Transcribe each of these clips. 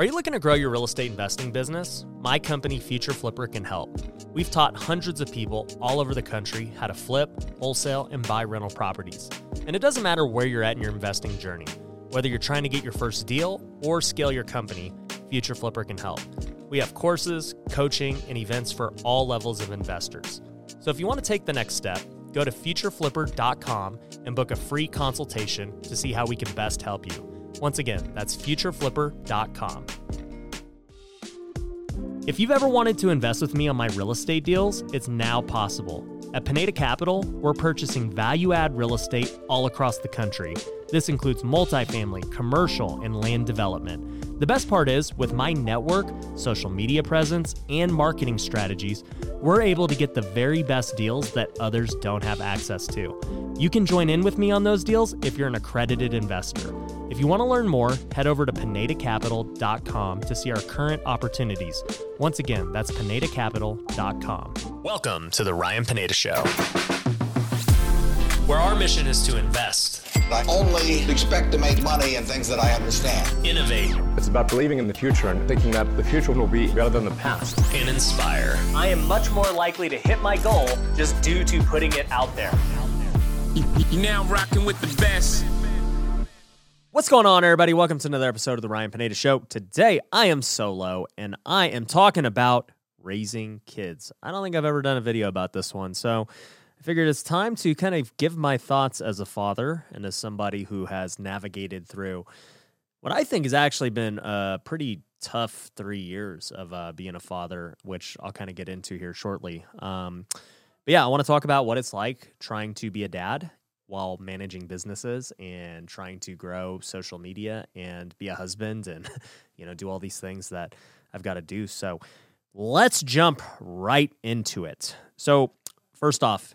Are you looking to grow your real estate investing business? My company, Future Flipper, can help. We've taught hundreds of people all over the country how to flip, wholesale, and buy rental properties. And it doesn't matter where you're at in your investing journey. Whether you're trying to get your first deal or scale your company, Future Flipper can help. We have courses, coaching, and events for all levels of investors. So if you want to take the next step, go to futureflipper.com and book a free consultation to see how we can best help you. Once again, that's futureflipper.com. If you've ever wanted to invest with me on my real estate deals, it's now possible. At Pineda Capital, we're purchasing value add real estate all across the country. This includes multifamily, commercial, and land development. The best part is, with my network, social media presence, and marketing strategies, we're able to get the very best deals that others don't have access to. You can join in with me on those deals if you're an accredited investor. If you want to learn more, head over to PinedaCapital.com to see our current opportunities. Once again, that's PinedaCapital.com. Welcome to the Ryan Pineda Show, where our mission is to invest, I only expect to make money in things that I understand. innovate, It's about believing in the future and thinking that the future will be better than the past. and inspire. I am much more likely to hit my goal just due to putting it out there. You now rocking with the best. What's going on, everybody? Welcome to another episode of the Ryan Pineda Show. Today, I am solo and I am talking about raising kids. I don't think I've ever done a video about this one, so I figured it's time to kind of give my thoughts as a father and as somebody who has navigated through what I think has actually been a pretty tough three years of uh, being a father, which I'll kind of get into here shortly. Um, but yeah, I want to talk about what it's like trying to be a dad while managing businesses and trying to grow social media and be a husband and you know do all these things that I've got to do. So let's jump right into it. So first off,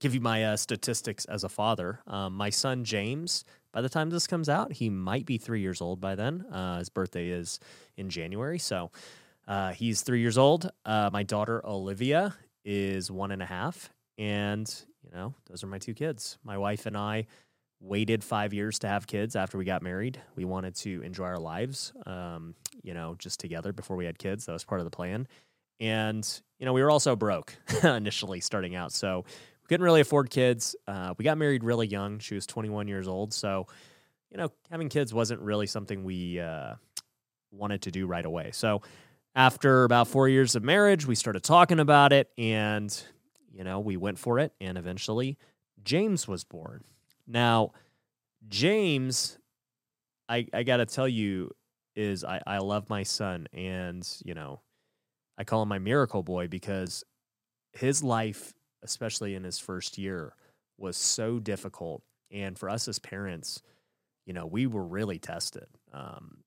give you my uh, statistics as a father. Um, my son James, by the time this comes out, he might be three years old by then. Uh, his birthday is in January, so uh, he's three years old. Uh, my daughter Olivia is one and a half, and you know those are my two kids. My wife and I waited five years to have kids after we got married. We wanted to enjoy our lives, um, you know, just together before we had kids. That was part of the plan. And, you know, we were also broke initially starting out. So we couldn't really afford kids. Uh, we got married really young. She was 21 years old. So, you know, having kids wasn't really something we uh, wanted to do right away. So after about four years of marriage, we started talking about it and, you know, we went for it. And eventually, James was born. Now, James, I, I got to tell you, is I, I love my son. And, you know, I call him my miracle boy because his life, especially in his first year, was so difficult. And for us as parents, you know, we were really tested. Um,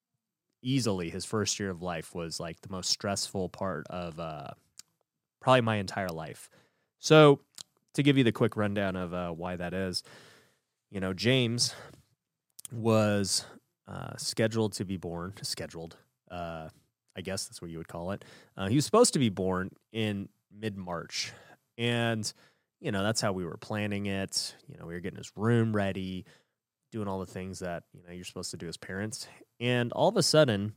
easily, his first year of life was like the most stressful part of uh, probably my entire life. So, to give you the quick rundown of uh, why that is, you know, James was uh, scheduled to be born, scheduled, uh, I guess that's what you would call it. Uh, he was supposed to be born in mid March. And, you know, that's how we were planning it. You know, we were getting his room ready, doing all the things that, you know, you're supposed to do as parents. And all of a sudden,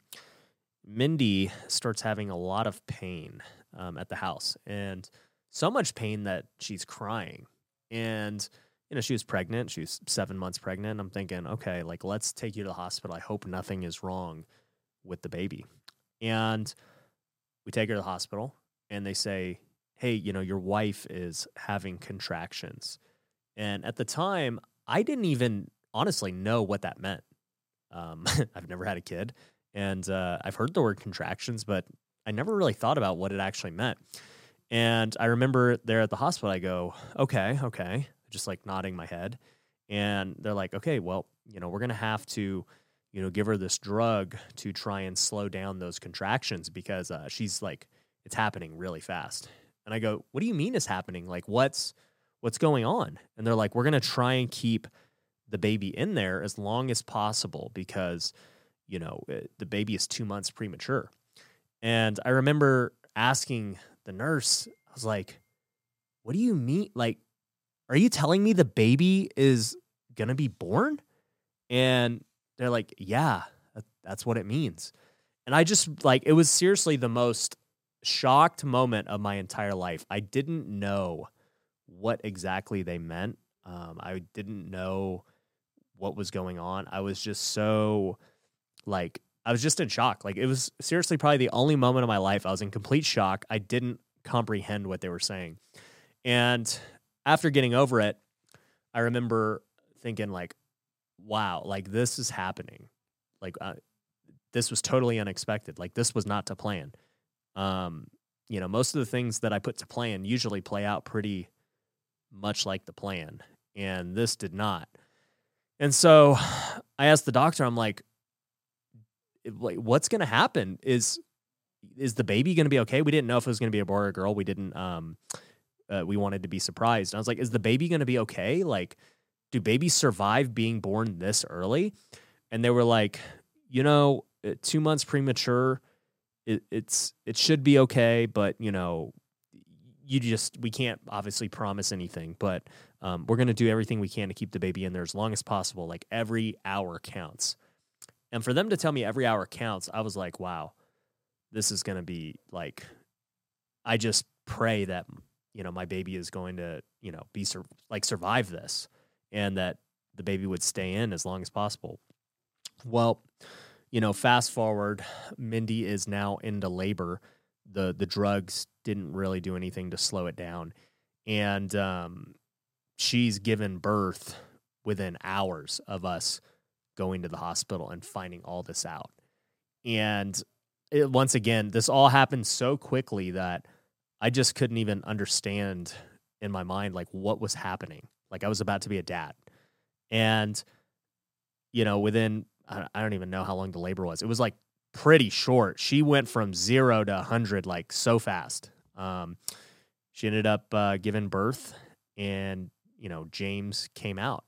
Mindy starts having a lot of pain um, at the house and so much pain that she's crying. And, you know, she was pregnant. She was seven months pregnant. I'm thinking, okay, like, let's take you to the hospital. I hope nothing is wrong with the baby. And we take her to the hospital and they say, hey, you know, your wife is having contractions. And at the time, I didn't even honestly know what that meant. Um, I've never had a kid and uh, I've heard the word contractions, but I never really thought about what it actually meant. And I remember there at the hospital, I go, okay, okay, just like nodding my head. And they're like, okay, well, you know, we're going to have to, you know, give her this drug to try and slow down those contractions because uh, she's like, it's happening really fast. And I go, what do you mean it's happening? Like, what's, what's going on? And they're like, we're going to try and keep the baby in there as long as possible because, you know, uh, the baby is two months premature. And I remember asking the nurse, I was like, what do you mean? Like, are you telling me the baby is going to be born? And they're like, yeah, that's what it means. And I just like it was seriously the most shocked moment of my entire life. I didn't know what exactly they meant. Um, I didn't know what was going on. I was just so like I was just in shock. Like it was seriously probably the only moment of my life I was in complete shock. I didn't comprehend what they were saying. And after getting over it, I remember thinking like, wow, like this is happening. Like uh, this was totally unexpected. Like this was not to plan. Um, you know, most of the things that I put to plan usually play out pretty much like the plan, and this did not. And so I asked the doctor, I'm like, like what's going to happen? Is is the baby going to be okay? We didn't know if it was going to be a boy or a girl. We didn't um uh, we wanted to be surprised. And I was like, is the baby going to be okay? Like do babies survive being born this early? And they were like, you know, 2 months premature it, it's it should be okay, but you know, you just we can't obviously promise anything, but um, we're gonna do everything we can to keep the baby in there as long as possible. Like every hour counts, and for them to tell me every hour counts, I was like, wow, this is gonna be like. I just pray that you know my baby is going to you know be sur- like survive this, and that the baby would stay in as long as possible. Well, you know, fast forward, Mindy is now into labor. The the drugs didn't really do anything to slow it down. And um, she's given birth within hours of us going to the hospital and finding all this out. And it, once again, this all happened so quickly that I just couldn't even understand in my mind like what was happening. Like I was about to be a dad. And you know, within I don't even know how long the labor was. It was like pretty short. She went from zero to 100 like so fast. Um, she ended up uh, giving birth, and, you know, James came out.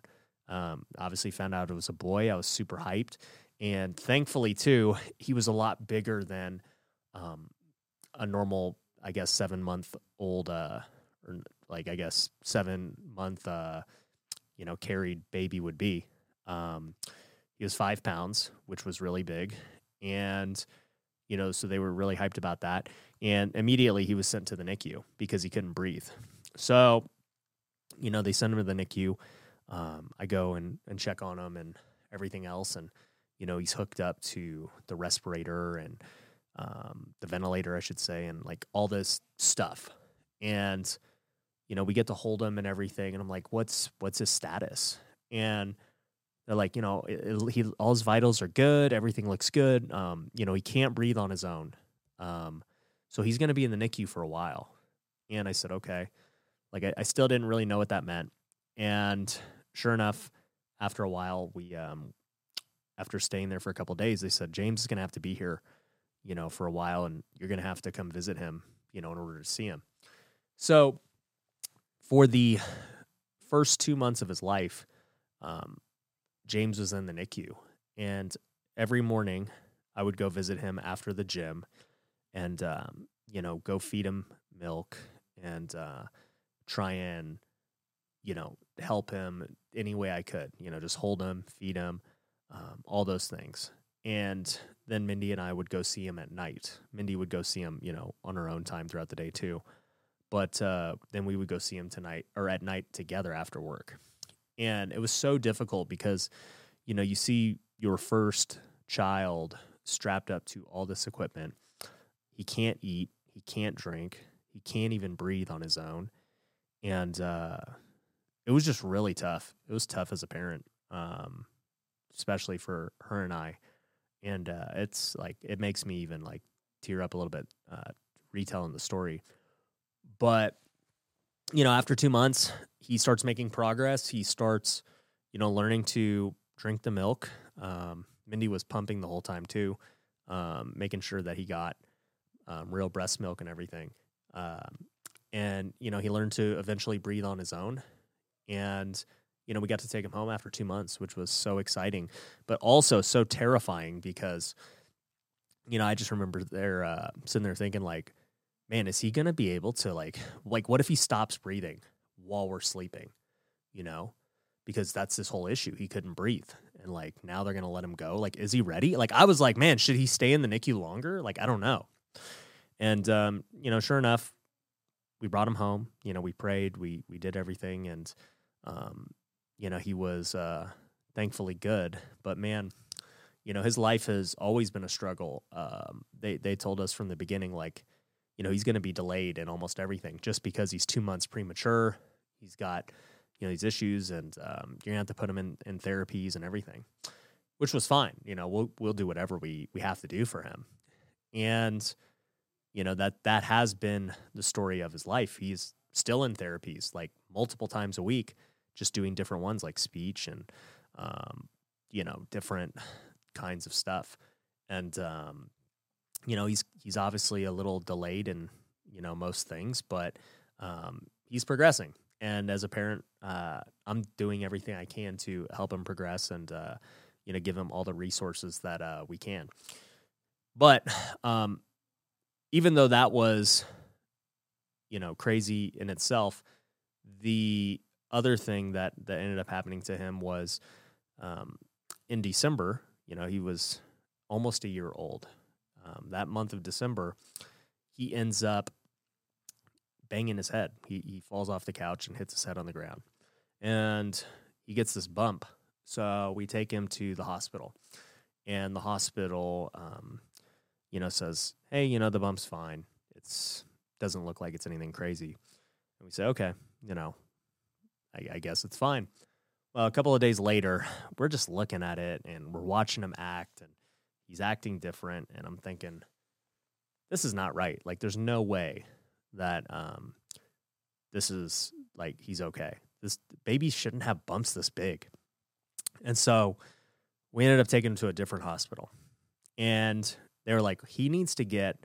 Um, obviously, found out it was a boy. I was super hyped. And thankfully, too, he was a lot bigger than um, a normal, I guess, seven month old, uh, or like, I guess, seven month, uh, you know, carried baby would be. Um, he was five pounds, which was really big. And, you know, so they were really hyped about that. And immediately he was sent to the NICU because he couldn't breathe. So, you know, they sent him to the NICU. Um, I go and, and check on him and everything else. And, you know, he's hooked up to the respirator and um, the ventilator, I should say, and like all this stuff. And, you know, we get to hold him and everything. And I'm like, what's, what's his status? And, they're like, you know, he all his vitals are good, everything looks good. Um, you know, he can't breathe on his own, um, so he's going to be in the NICU for a while. And I said, okay. Like I, I, still didn't really know what that meant, and sure enough, after a while, we um, after staying there for a couple days, they said James is going to have to be here, you know, for a while, and you're going to have to come visit him, you know, in order to see him. So, for the first two months of his life, um, James was in the NICU. And every morning I would go visit him after the gym and, um, you know, go feed him milk and uh, try and, you know, help him any way I could, you know, just hold him, feed him, um, all those things. And then Mindy and I would go see him at night. Mindy would go see him, you know, on her own time throughout the day too. But uh, then we would go see him tonight or at night together after work and it was so difficult because you know you see your first child strapped up to all this equipment he can't eat he can't drink he can't even breathe on his own and uh, it was just really tough it was tough as a parent um, especially for her and i and uh, it's like it makes me even like tear up a little bit uh, retelling the story but you know, after two months, he starts making progress. He starts, you know, learning to drink the milk. Um, Mindy was pumping the whole time too, um, making sure that he got um, real breast milk and everything. Um, and you know, he learned to eventually breathe on his own. And you know, we got to take him home after two months, which was so exciting, but also so terrifying because, you know, I just remember there uh, sitting there thinking like, man, is he to be able to like like what if he stops breathing while we're sleeping, you know? Because that's this whole issue. He couldn't breathe. and like now they're gonna let him go. Like, is he ready? Like, I was like, man, should he stay in the NICU longer? Like, I don't know. And um, you know, sure enough, we brought him home. You know, we prayed, we we did everything, and um, you know, he was uh, thankfully good. But man, you know, his life has always been a struggle. Um, they they told us from the beginning, like, you know, he's going to be delayed in almost everything just because he's two months premature. He's got you know these issues, and um, you're gonna have to put him in in therapies and everything, which was fine. You know, we'll we'll do whatever we we have to do for him, and you know that that has been the story of his life. He's still in therapies like multiple times a week, just doing different ones like speech and um, you know different kinds of stuff, and um, you know he's he's obviously a little delayed in you know most things, but um, he's progressing. And as a parent, uh, I'm doing everything I can to help him progress and uh, you know give him all the resources that uh, we can. But um, even though that was you know crazy in itself, the other thing that that ended up happening to him was um, in December. You know, he was almost a year old. Um, that month of December, he ends up banging his head. He he falls off the couch and hits his head on the ground, and he gets this bump. So we take him to the hospital, and the hospital, um, you know, says, "Hey, you know, the bump's fine. It's doesn't look like it's anything crazy." And we say, "Okay, you know, I, I guess it's fine." Well, a couple of days later, we're just looking at it and we're watching him act, and he's acting different, and I'm thinking, this is not right. Like, there's no way that um, this is like he's okay. This baby shouldn't have bumps this big. And so we ended up taking him to a different hospital. And they were like, he needs to get,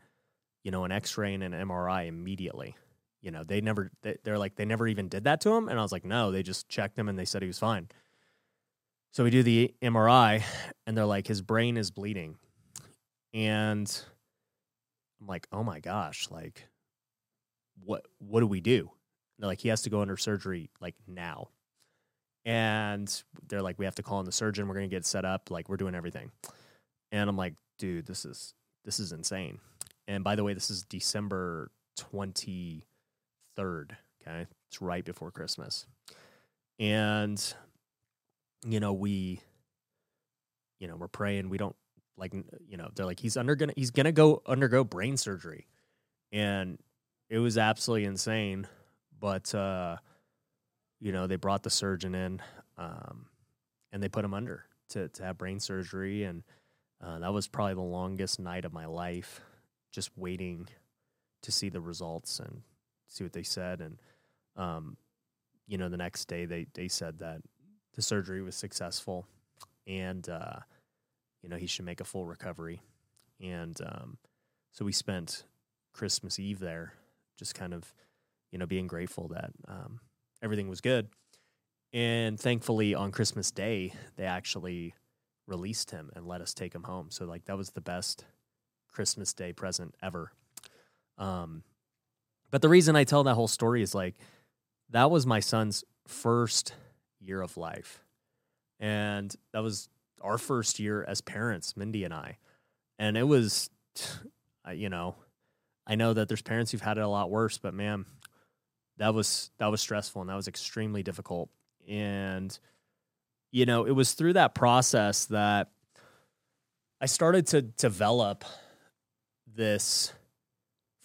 you know, an x ray and an MRI immediately. You know, they never, they, they're like, they never even did that to him. And I was like, no, they just checked him and they said he was fine. So we do the MRI and they're like, his brain is bleeding. And I'm like, oh my gosh, like, what what do we do? They're like, he has to go under surgery like now. And they're like, we have to call in the surgeon. We're gonna get set up. Like, we're doing everything. And I'm like, dude, this is this is insane. And by the way, this is December twenty third. Okay, it's right before Christmas. And you know, we, you know, we're praying. We don't like, you know, they're like, he's under gonna he's gonna go undergo brain surgery, and it was absolutely insane. But uh, you know, they brought the surgeon in, um, and they put him under to to have brain surgery, and uh, that was probably the longest night of my life, just waiting to see the results and see what they said. And um, you know, the next day they they said that the surgery was successful, and uh, you know he should make a full recovery. And um, so we spent Christmas Eve there just kind of, you know, being grateful that um, everything was good. And thankfully, on Christmas Day, they actually released him and let us take him home. So, like, that was the best Christmas Day present ever. Um, but the reason I tell that whole story is like, that was my son's first year of life. And that was our first year as parents, Mindy and I. And it was, you know, I know that there's parents who've had it a lot worse, but man, that was that was stressful and that was extremely difficult. And you know, it was through that process that I started to develop this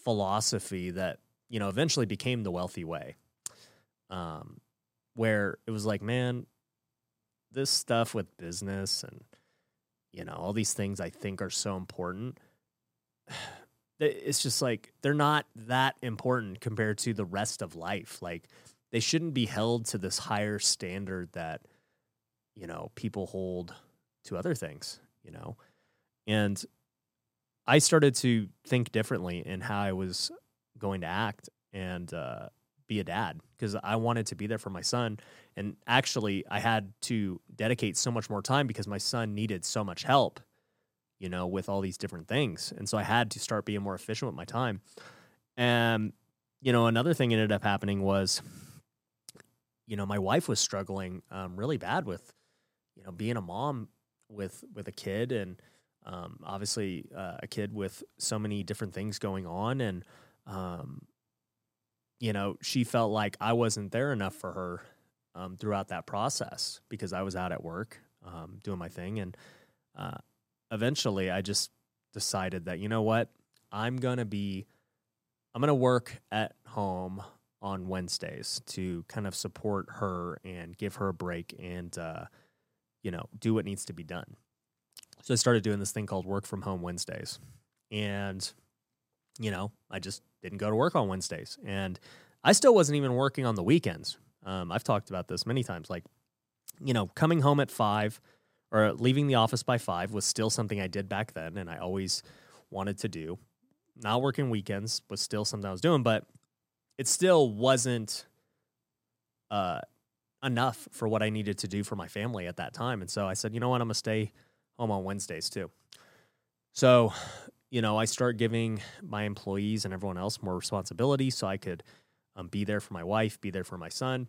philosophy that you know eventually became the wealthy way. Um, where it was like, man, this stuff with business and you know all these things I think are so important it's just like they're not that important compared to the rest of life. Like they shouldn't be held to this higher standard that you know people hold to other things, you know. And I started to think differently in how I was going to act and uh, be a dad because I wanted to be there for my son. And actually, I had to dedicate so much more time because my son needed so much help you know, with all these different things. And so I had to start being more efficient with my time. And, you know, another thing ended up happening was, you know, my wife was struggling um, really bad with, you know, being a mom with with a kid and um, obviously uh, a kid with so many different things going on and um, you know she felt like i wasn't there enough for her um, throughout that process because i was out at work um, doing my thing. And uh, eventually i just decided that you know what? I'm gonna be i'm gonna work at home on wednesdays to kind of support her and give her a break and uh, you know do what needs to be done. So I started doing this thing called work from home Wednesdays. And, you know, I just didn't go to work on Wednesdays. And I still wasn't even working on the weekends. Um, I've talked about this many times. Like, you know, coming home at five or leaving the office by five was still something I did back then and I always wanted to do. Not working weekends was still something I was doing, but it still wasn't uh, enough for what I needed to do for my family at that time. And so I said, you know what, I'm going to stay home on Wednesdays too. So, you know, I start giving my employees and everyone else more responsibility so I could um, be there for my wife, be there for my son.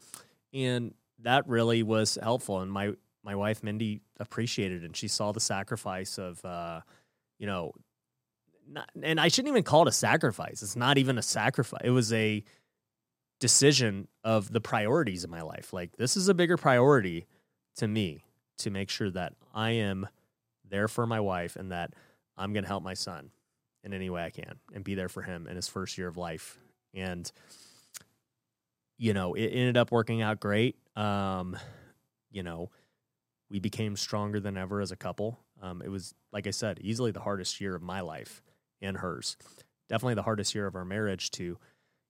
And that really was helpful. And my, my wife, Mindy, appreciated. And she saw the sacrifice of, uh, you know, not, and I shouldn't even call it a sacrifice. It's not even a sacrifice. It was a decision of the priorities in my life. Like, this is a bigger priority to me to make sure that I am there for my wife and that I'm going to help my son in any way I can and be there for him in his first year of life. And, you know, it ended up working out great. Um, you know, we became stronger than ever as a couple. Um, it was, like I said, easily the hardest year of my life and hers. Definitely the hardest year of our marriage to,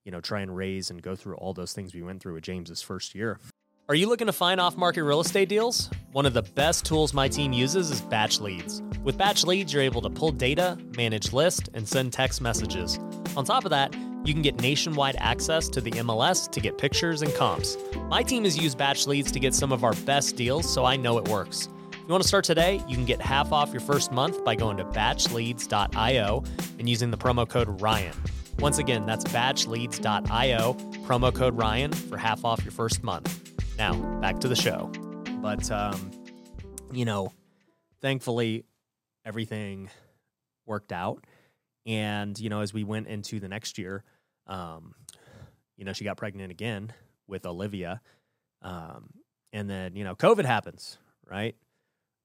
you know, try and raise and go through all those things we went through with James's first year. Are you looking to find off market real estate deals? One of the best tools my team uses is BatchLeads. With BatchLeads, you're able to pull data, manage lists, and send text messages. On top of that, you can get nationwide access to the MLS to get pictures and comps. My team has used BatchLeads to get some of our best deals, so I know it works. If you want to start today, you can get half off your first month by going to batchleads.io and using the promo code Ryan. Once again, that's batchleads.io, promo code Ryan for half off your first month. Now, back to the show. But, um, you know, thankfully, everything worked out. And, you know, as we went into the next year, um, you know, she got pregnant again with Olivia. Um, and then, you know, COVID happens, right?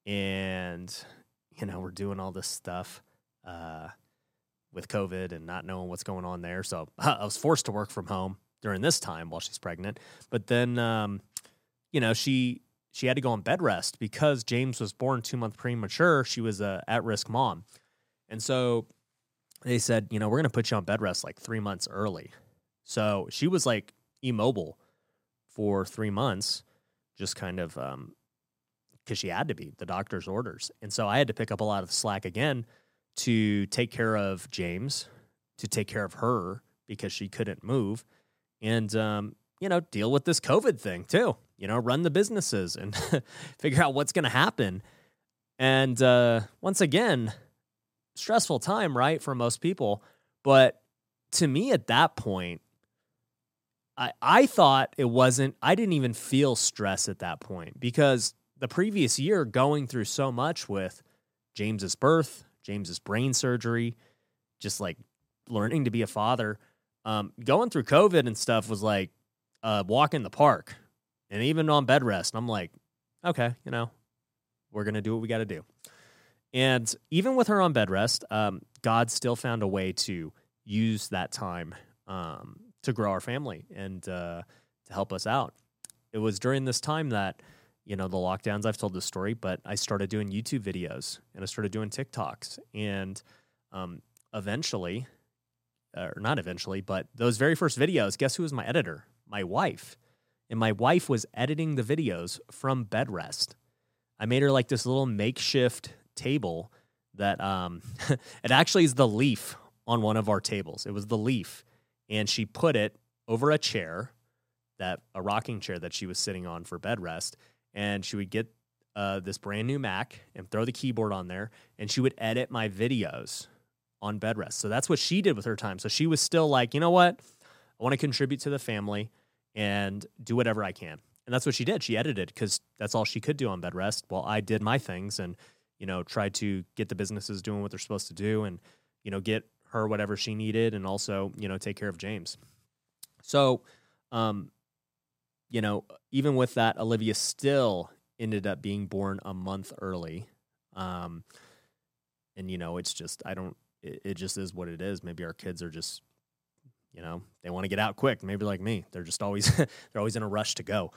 And, you know, we're doing all this stuff uh, with COVID and not knowing what's going on there. So I was forced to work from home during this time while she's pregnant. But then, um, you know, she she had to go on bed rest because James was born two months premature. She was a at risk mom, and so they said, you know, we're going to put you on bed rest like three months early. So she was like immobile for three months, just kind of um because she had to be the doctor's orders, and so I had to pick up a lot of slack again to take care of James, to take care of her because she couldn't move, and um, you know, deal with this COVID thing too. You know, run the businesses and figure out what's going to happen. And uh, once again, stressful time, right, for most people. But to me, at that point, I I thought it wasn't. I didn't even feel stress at that point because the previous year, going through so much with James's birth, James's brain surgery, just like learning to be a father, um, going through COVID and stuff was like uh, walk in the park and even on bed rest. I'm like, okay, you know, we're going to do what we got to do. And even with her on bed rest, um, God still found a way to use that time um, to grow our family and uh, to help us out. It was during this time that, you know, the lockdowns, I've told this story, but I started doing YouTube videos and I started doing TikToks. And um, eventually, or not eventually, but those very first videos, guess who was my editor? my wife. And my wife was editing the videos from bed rest. I made her like this little makeshift table that um it actually is the leaf on one of our tables. It was the leaf. And she put it over a chair, that a rocking chair that she was sitting on for bed rest. And she would get uh, this brand new Mac and throw the keyboard on there, and she would edit my videos on bed rest. So that's what she did with her time. So she was still like, you know what? I want to contribute to the family and do whatever I can. And that's what she did. She edited because that's all she could do on bed rest. While I did my things and, you know, tried to get the businesses doing what they're supposed to do and, you know, get her whatever she needed and also, you know, take care of James. So, um, you know, even with that, Olivia still ended up being born a month early. Um, and you know, it's just I don't. It, it just is what it is. Maybe our kids are just, you know, they want to get out quick. Maybe like me, they're just always they're always in a rush to go.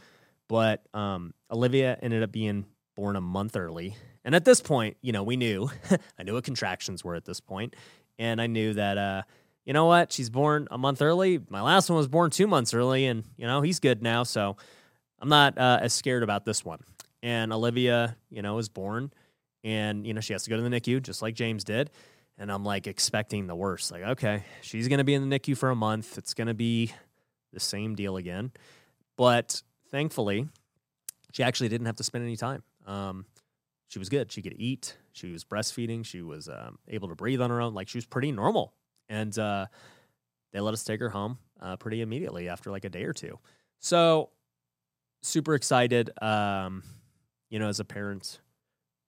But um, Olivia ended up being born a month early, and at this point, you know, we knew I knew what contractions were at this point, and I knew that. Uh, you know what? She's born a month early. My last one was born two months early, and you know he's good now. So I'm not uh, as scared about this one. And Olivia, you know, is born, and you know she has to go to the NICU just like James did. And I'm like expecting the worst. Like, okay, she's gonna be in the NICU for a month. It's gonna be the same deal again. But thankfully, she actually didn't have to spend any time. Um, she was good. She could eat. She was breastfeeding. She was um, able to breathe on her own. Like she was pretty normal and uh, they let us take her home uh, pretty immediately after like a day or two. So super excited, um, you know, as a parent,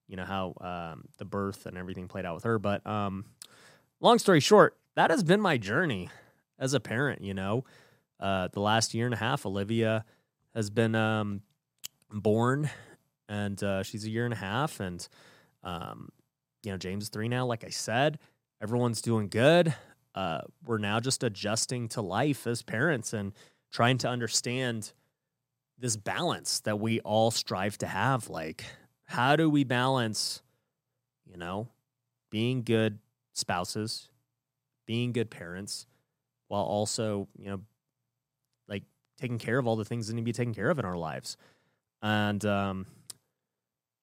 you know how um, the birth and everything played out with her. But um, long story short, that has been my journey as a parent. You know, uh, the last year and a half, Olivia has been um, born, and uh, she's a year and a half, and um, you know, James is three now. Like I said, everyone's doing good. Uh, we're now just adjusting to life as parents and trying to understand this balance that we all strive to have. Like, how do we balance, you know, being good spouses, being good parents, while also, you know, like taking care of all the things that need to be taken care of in our lives? And, um,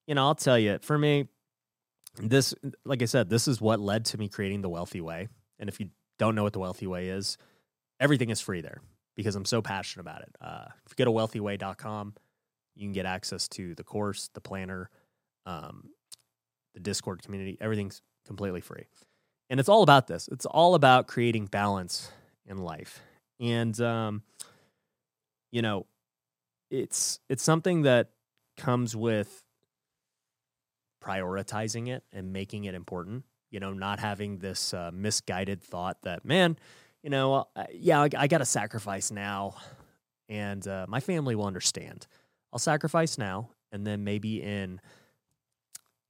you know, I'll tell you, for me, this, like I said, this is what led to me creating the wealthy way. And if you don't know what the wealthy way is, everything is free there because I'm so passionate about it. Uh, if you go to wealthyway.com, you can get access to the course, the planner, um, the Discord community. Everything's completely free. And it's all about this. It's all about creating balance in life. And, um, you know, it's it's something that comes with prioritizing it and making it important you know, not having this uh, misguided thought that, man, you know, uh, yeah, I, I got to sacrifice now and uh, my family will understand. I'll sacrifice now and then maybe in,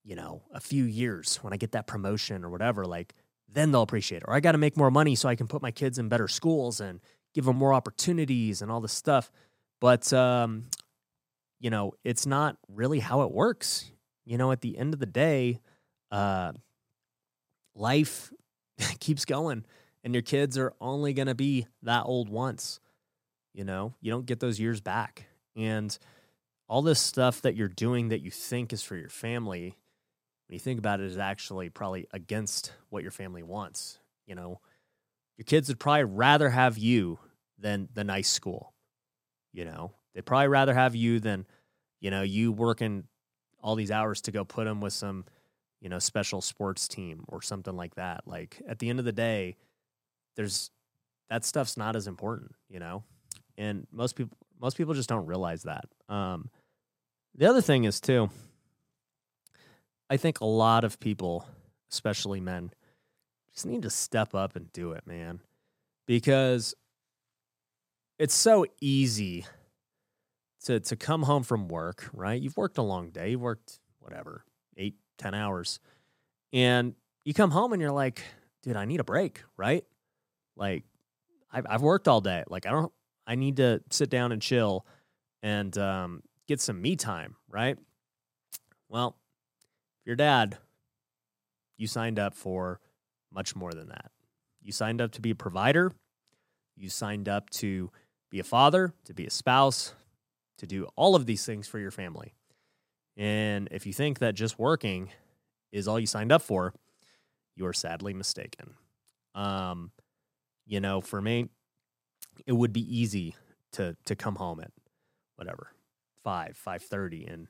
you know, a few years when I get that promotion or whatever, like, then they'll appreciate it. Or I got to make more money so I can put my kids in better schools and give them more opportunities and all this stuff. But, um, you know, it's not really how it works. You know, at the end of the day, uh, life keeps going and your kids are only going to be that old once. You know, you don't get those years back. And all this stuff that you're doing that you think is for your family, when you think about it, is actually probably against what your family wants. You know, your kids would probably rather have you than the nice school. You know, they'd probably rather have you than, you know, you working all these hours to go put them with some you know, special sports team or something like that. Like at the end of the day, there's that stuff's not as important, you know? And most people most people just don't realize that. Um the other thing is too I think a lot of people, especially men, just need to step up and do it, man. Because it's so easy to to come home from work, right? You've worked a long day, you've worked whatever, 8 10 hours. And you come home and you're like, dude, I need a break, right? Like, I've, I've worked all day. Like, I don't, I need to sit down and chill and um, get some me time, right? Well, your dad, you signed up for much more than that. You signed up to be a provider. You signed up to be a father, to be a spouse, to do all of these things for your family. And if you think that just working is all you signed up for, you are sadly mistaken. Um, you know, for me, it would be easy to to come home at whatever five five thirty and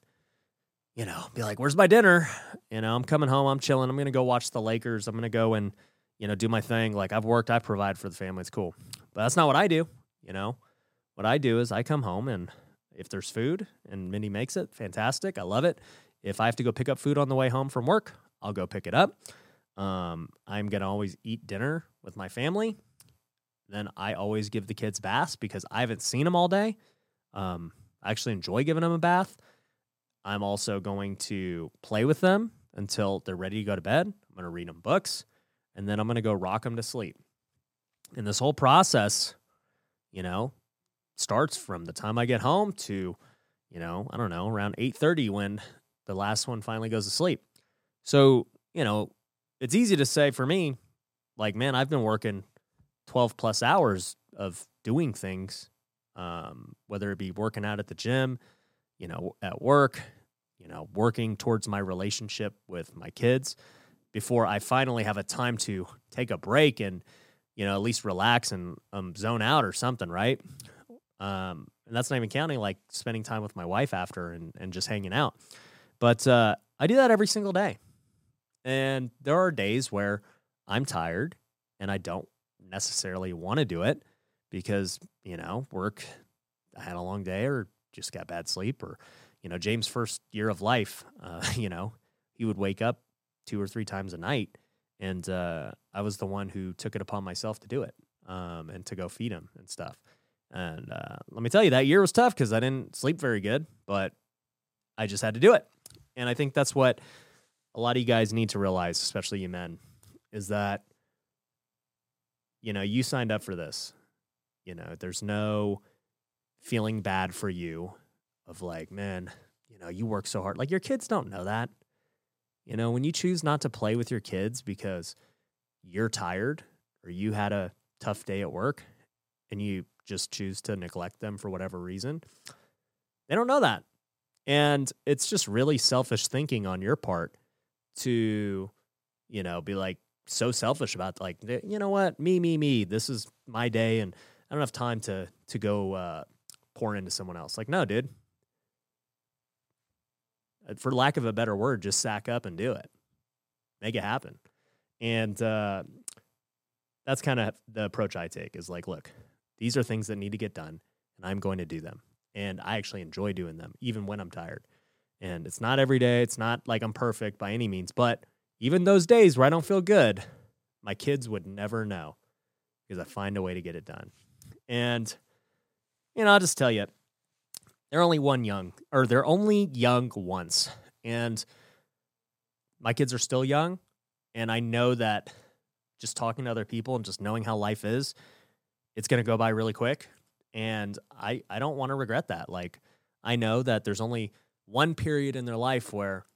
you know be like, "Where's my dinner?" You know, I'm coming home. I'm chilling. I'm gonna go watch the Lakers. I'm gonna go and you know do my thing. Like I've worked. I provide for the family. It's cool. But that's not what I do. You know, what I do is I come home and If there's food and Mindy makes it, fantastic. I love it. If I have to go pick up food on the way home from work, I'll go pick it up. Um, I'm to always eat dinner with my family. Then I always give the kids baths because I haven't seen them all day. Um, I actually enjoy giving them a bath. I'm also going to play with them until they're ready to go to bed. I'm going to read them books and then I'm going to go rock them to sleep. And this whole process, you know, starts from the time I get home to, you know, I don't know, around 8:30 when the last one finally goes to sleep. So, you know, it's easy to say for me, like, man, I've been working 12 plus hours of doing things, um, whether it be working out at the gym, you know, at work, you know, working towards my relationship with my kids before I finally have a time to take a break and, you know, at least relax and um, zone out or something, right? Um, and that's not even counting like spending time with my wife after and, and just hanging out. But uh, I do that every single day. And there are days where I'm tired and I don't necessarily want to do it because, you know, work, I had a long day or just got bad sleep or, you know, James' first year of life, uh, you know, he would wake up two or three times a night. And uh, I was the one who took it upon myself to do it um, and to go feed him and stuff. And uh, let me tell you, that year was tough because I didn't sleep very good, but I just had to do it. And I think that's what a lot of you guys need to realize, especially you men, is that, you know, you signed up for this. You know, there's no feeling bad for you of like, man, you know, you work so hard. Like your kids don't know that. You know, when you choose not to play with your kids because you're tired or you had a tough day at work and you just choose to neglect them for whatever reason, they don't know that. And it's just really selfish thinking on your part to, you know, be like so selfish about like, you know what, me, me, me. This is my day, and I don't have time to to go uh, pour into someone else. Like, no, dude, uh, for lack of a better word, just sack up and do it, make it happen. And uh, that's kind of the approach I take is like, look, these are things that need to get done, and I'm going to do them. And I actually enjoy doing them, even when I'm tired. And it's not every day, it's not like I'm perfect by any means, but even those days where I don't feel good, my kids would never know because I find a way to get it done. And, you know, I'll just tell you, they're only one young, or they're only young once. And my kids are still young. And I know that just talking to other people and just knowing how life is, it's going to go by really quick. And I, I don't want to regret that. Like, I know that there's only one period in their life where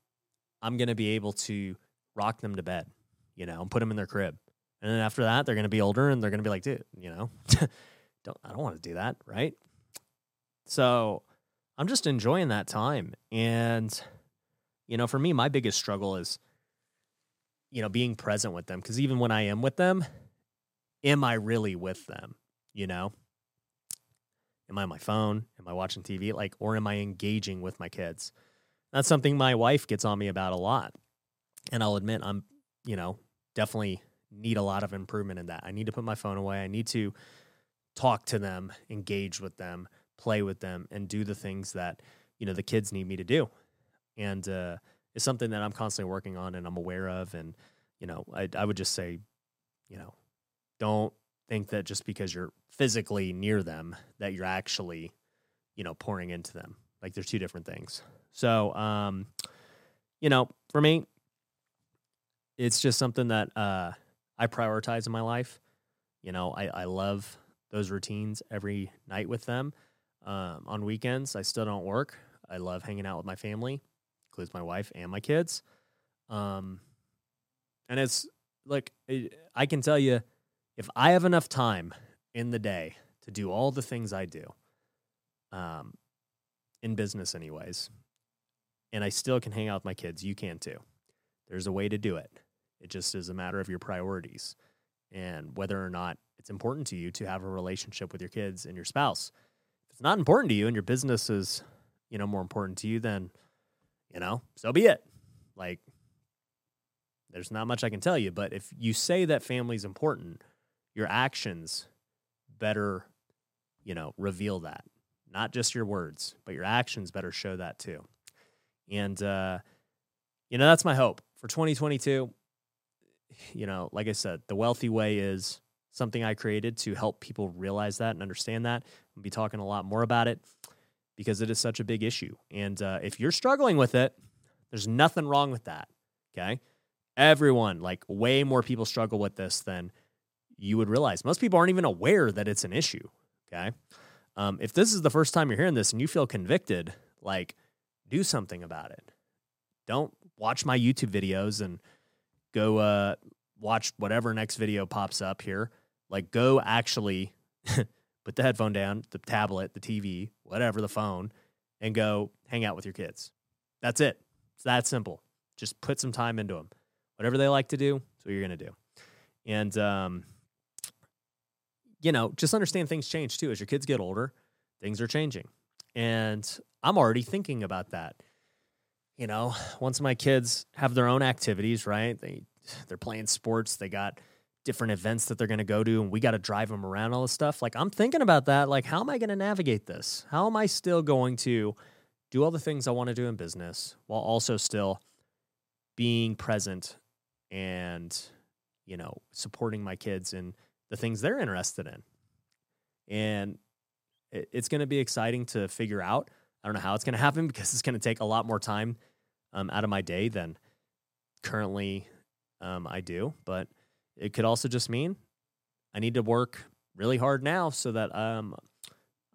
I'm going to be able to rock them to bed, you know, and put them in their crib. And then after that, they're going to be older and they're going to be like, dude, you know, don't, I don't want to do that. Right. So I'm just enjoying that time. And, you know, for me, my biggest struggle is, you know, being present with them. Cause even when I am with them, am I really with them? You know? Am I on my phone? Am I watching TV? Like, or am I engaging with my kids? That's something my wife gets on me about a lot. And I'll admit, I'm, you know, definitely need a lot of improvement in that. I need to put my phone away. I need to talk to them, engage with them, play with them and do the things that you know the kids need me to do. And uh, it's something that i'm constantly working on and i'm aware of and you know I, I would just say you know don't think that just because you're physically near them that you're actually you know pouring into them. Like there's two different things. So um you know for me it's just something that uh i prioritize in my life. You know i i love those routines every night with them um, on weekends, I still don't work. I love hanging out with my family, includes my wife and my kids. Um, and it's like I can tell you, if I have enough time in the day to do all the things I do, um, in business, anyways, and I still can hang out with my kids, you can too. There's a way to do it. It just is a matter of your priorities and whether or not it's important to you to have a relationship with your kids and your spouse If it's not important to you and your business is, you know, more important to you, then, you know, so be it. Like, there's not much I can tell you, but if you say that family is important, your actions better, you know, reveal that. not just your words, but your actions better show that too. And, uh, you know, that's my hope for 2022. You know, like I said, the wealthy way is something I created to help people realize that and understand that. We'll be talking a lot more about it because it is such a big issue. And uh, if you're struggling with it, there's nothing wrong with that. Okay. Everyone, like way more people struggle with this than you would realize. Most people aren't even aware that it's an issue. Okay. Um, if this is the first time you're hearing this and you feel convicted, like do something about it. Don't watch my YouTube videos and go uh, watch whatever next video pops up here. Like go actually put the headphone down, the tablet, the TV, whatever, the phone, and go hang out with your kids. That's it. It's that simple. Just put some time into them. Whatever they like to do, that's what you're going to do. And, um, you know, just understand things change too. As your kids get older, things are changing. And I'm already thinking about that. You know, once my kids have their own activities, right? They they're playing sports, they got different events that they're going to go to and we got to drive them around all this stuff. Like I'm thinking about that, like how am I going to navigate this? How am I still going to do all the things I want to do in business while also still being present and you know, supporting my kids in the things they're interested in. And it's going to be exciting to figure out. I don't know how it's going to happen because it's going to take a lot more time um, out of my day than currently um, I do. But it could also just mean I need to work really hard now so that um,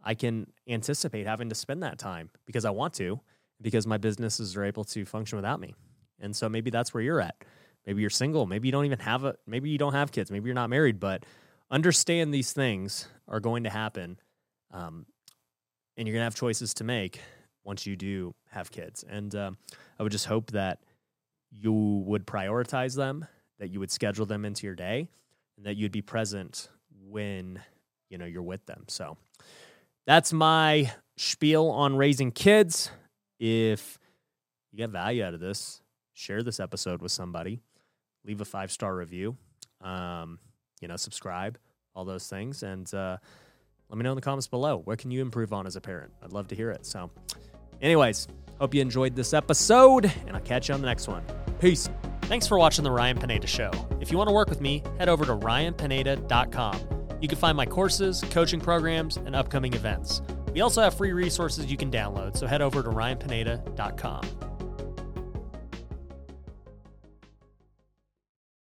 I can anticipate having to spend that time because I want to, because my businesses are able to function without me. And so maybe that's where you're at. Maybe you're single. Maybe you don't even have a. Maybe you don't have kids. Maybe you're not married. But understand these things are going to happen, um, and you're gonna have choices to make once you do have kids. And um, I would just hope that you would prioritize them, that you would schedule them into your day, and that you'd be present when you know you're with them. So that's my spiel on raising kids. If you get value out of this, share this episode with somebody leave a five star review, um, you know, subscribe, all those things, and uh, let me know in the comments below. What can you improve on as a parent? I'd love to hear it. So, anyways, hope you enjoyed this episode, and I'll catch you on the next one. Peace. Thanks for watching the Ryan Pineda Show. If you want to work with me, head over to ryanpineda.com. You can find my courses, coaching programs, and upcoming events. We also have free resources you can download, so head over to ryanpineda.com.